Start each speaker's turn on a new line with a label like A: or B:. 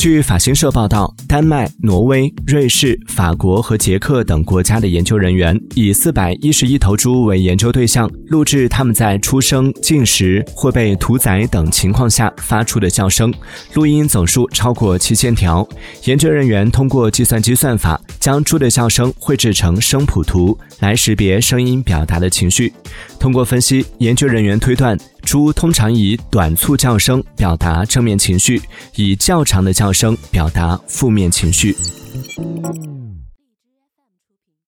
A: 据法新社报道，丹麦、挪威、瑞士、法国和捷克等国家的研究人员以四百一十一头猪为研究对象，录制它们在出生、进食或被屠宰等情况下发出的叫声，录音总数超过七千条。研究人员通过计算机算法，将猪的叫声绘制成声谱图，来识别声音表达的情绪。通过分析，研究人员推断。猪通常以短促叫声表达正面情绪，以较长的叫声表达负面情绪。